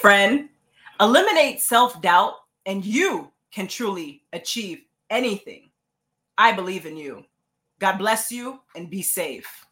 friend. Eliminate self doubt, and you can truly achieve anything. I believe in you. God bless you and be safe.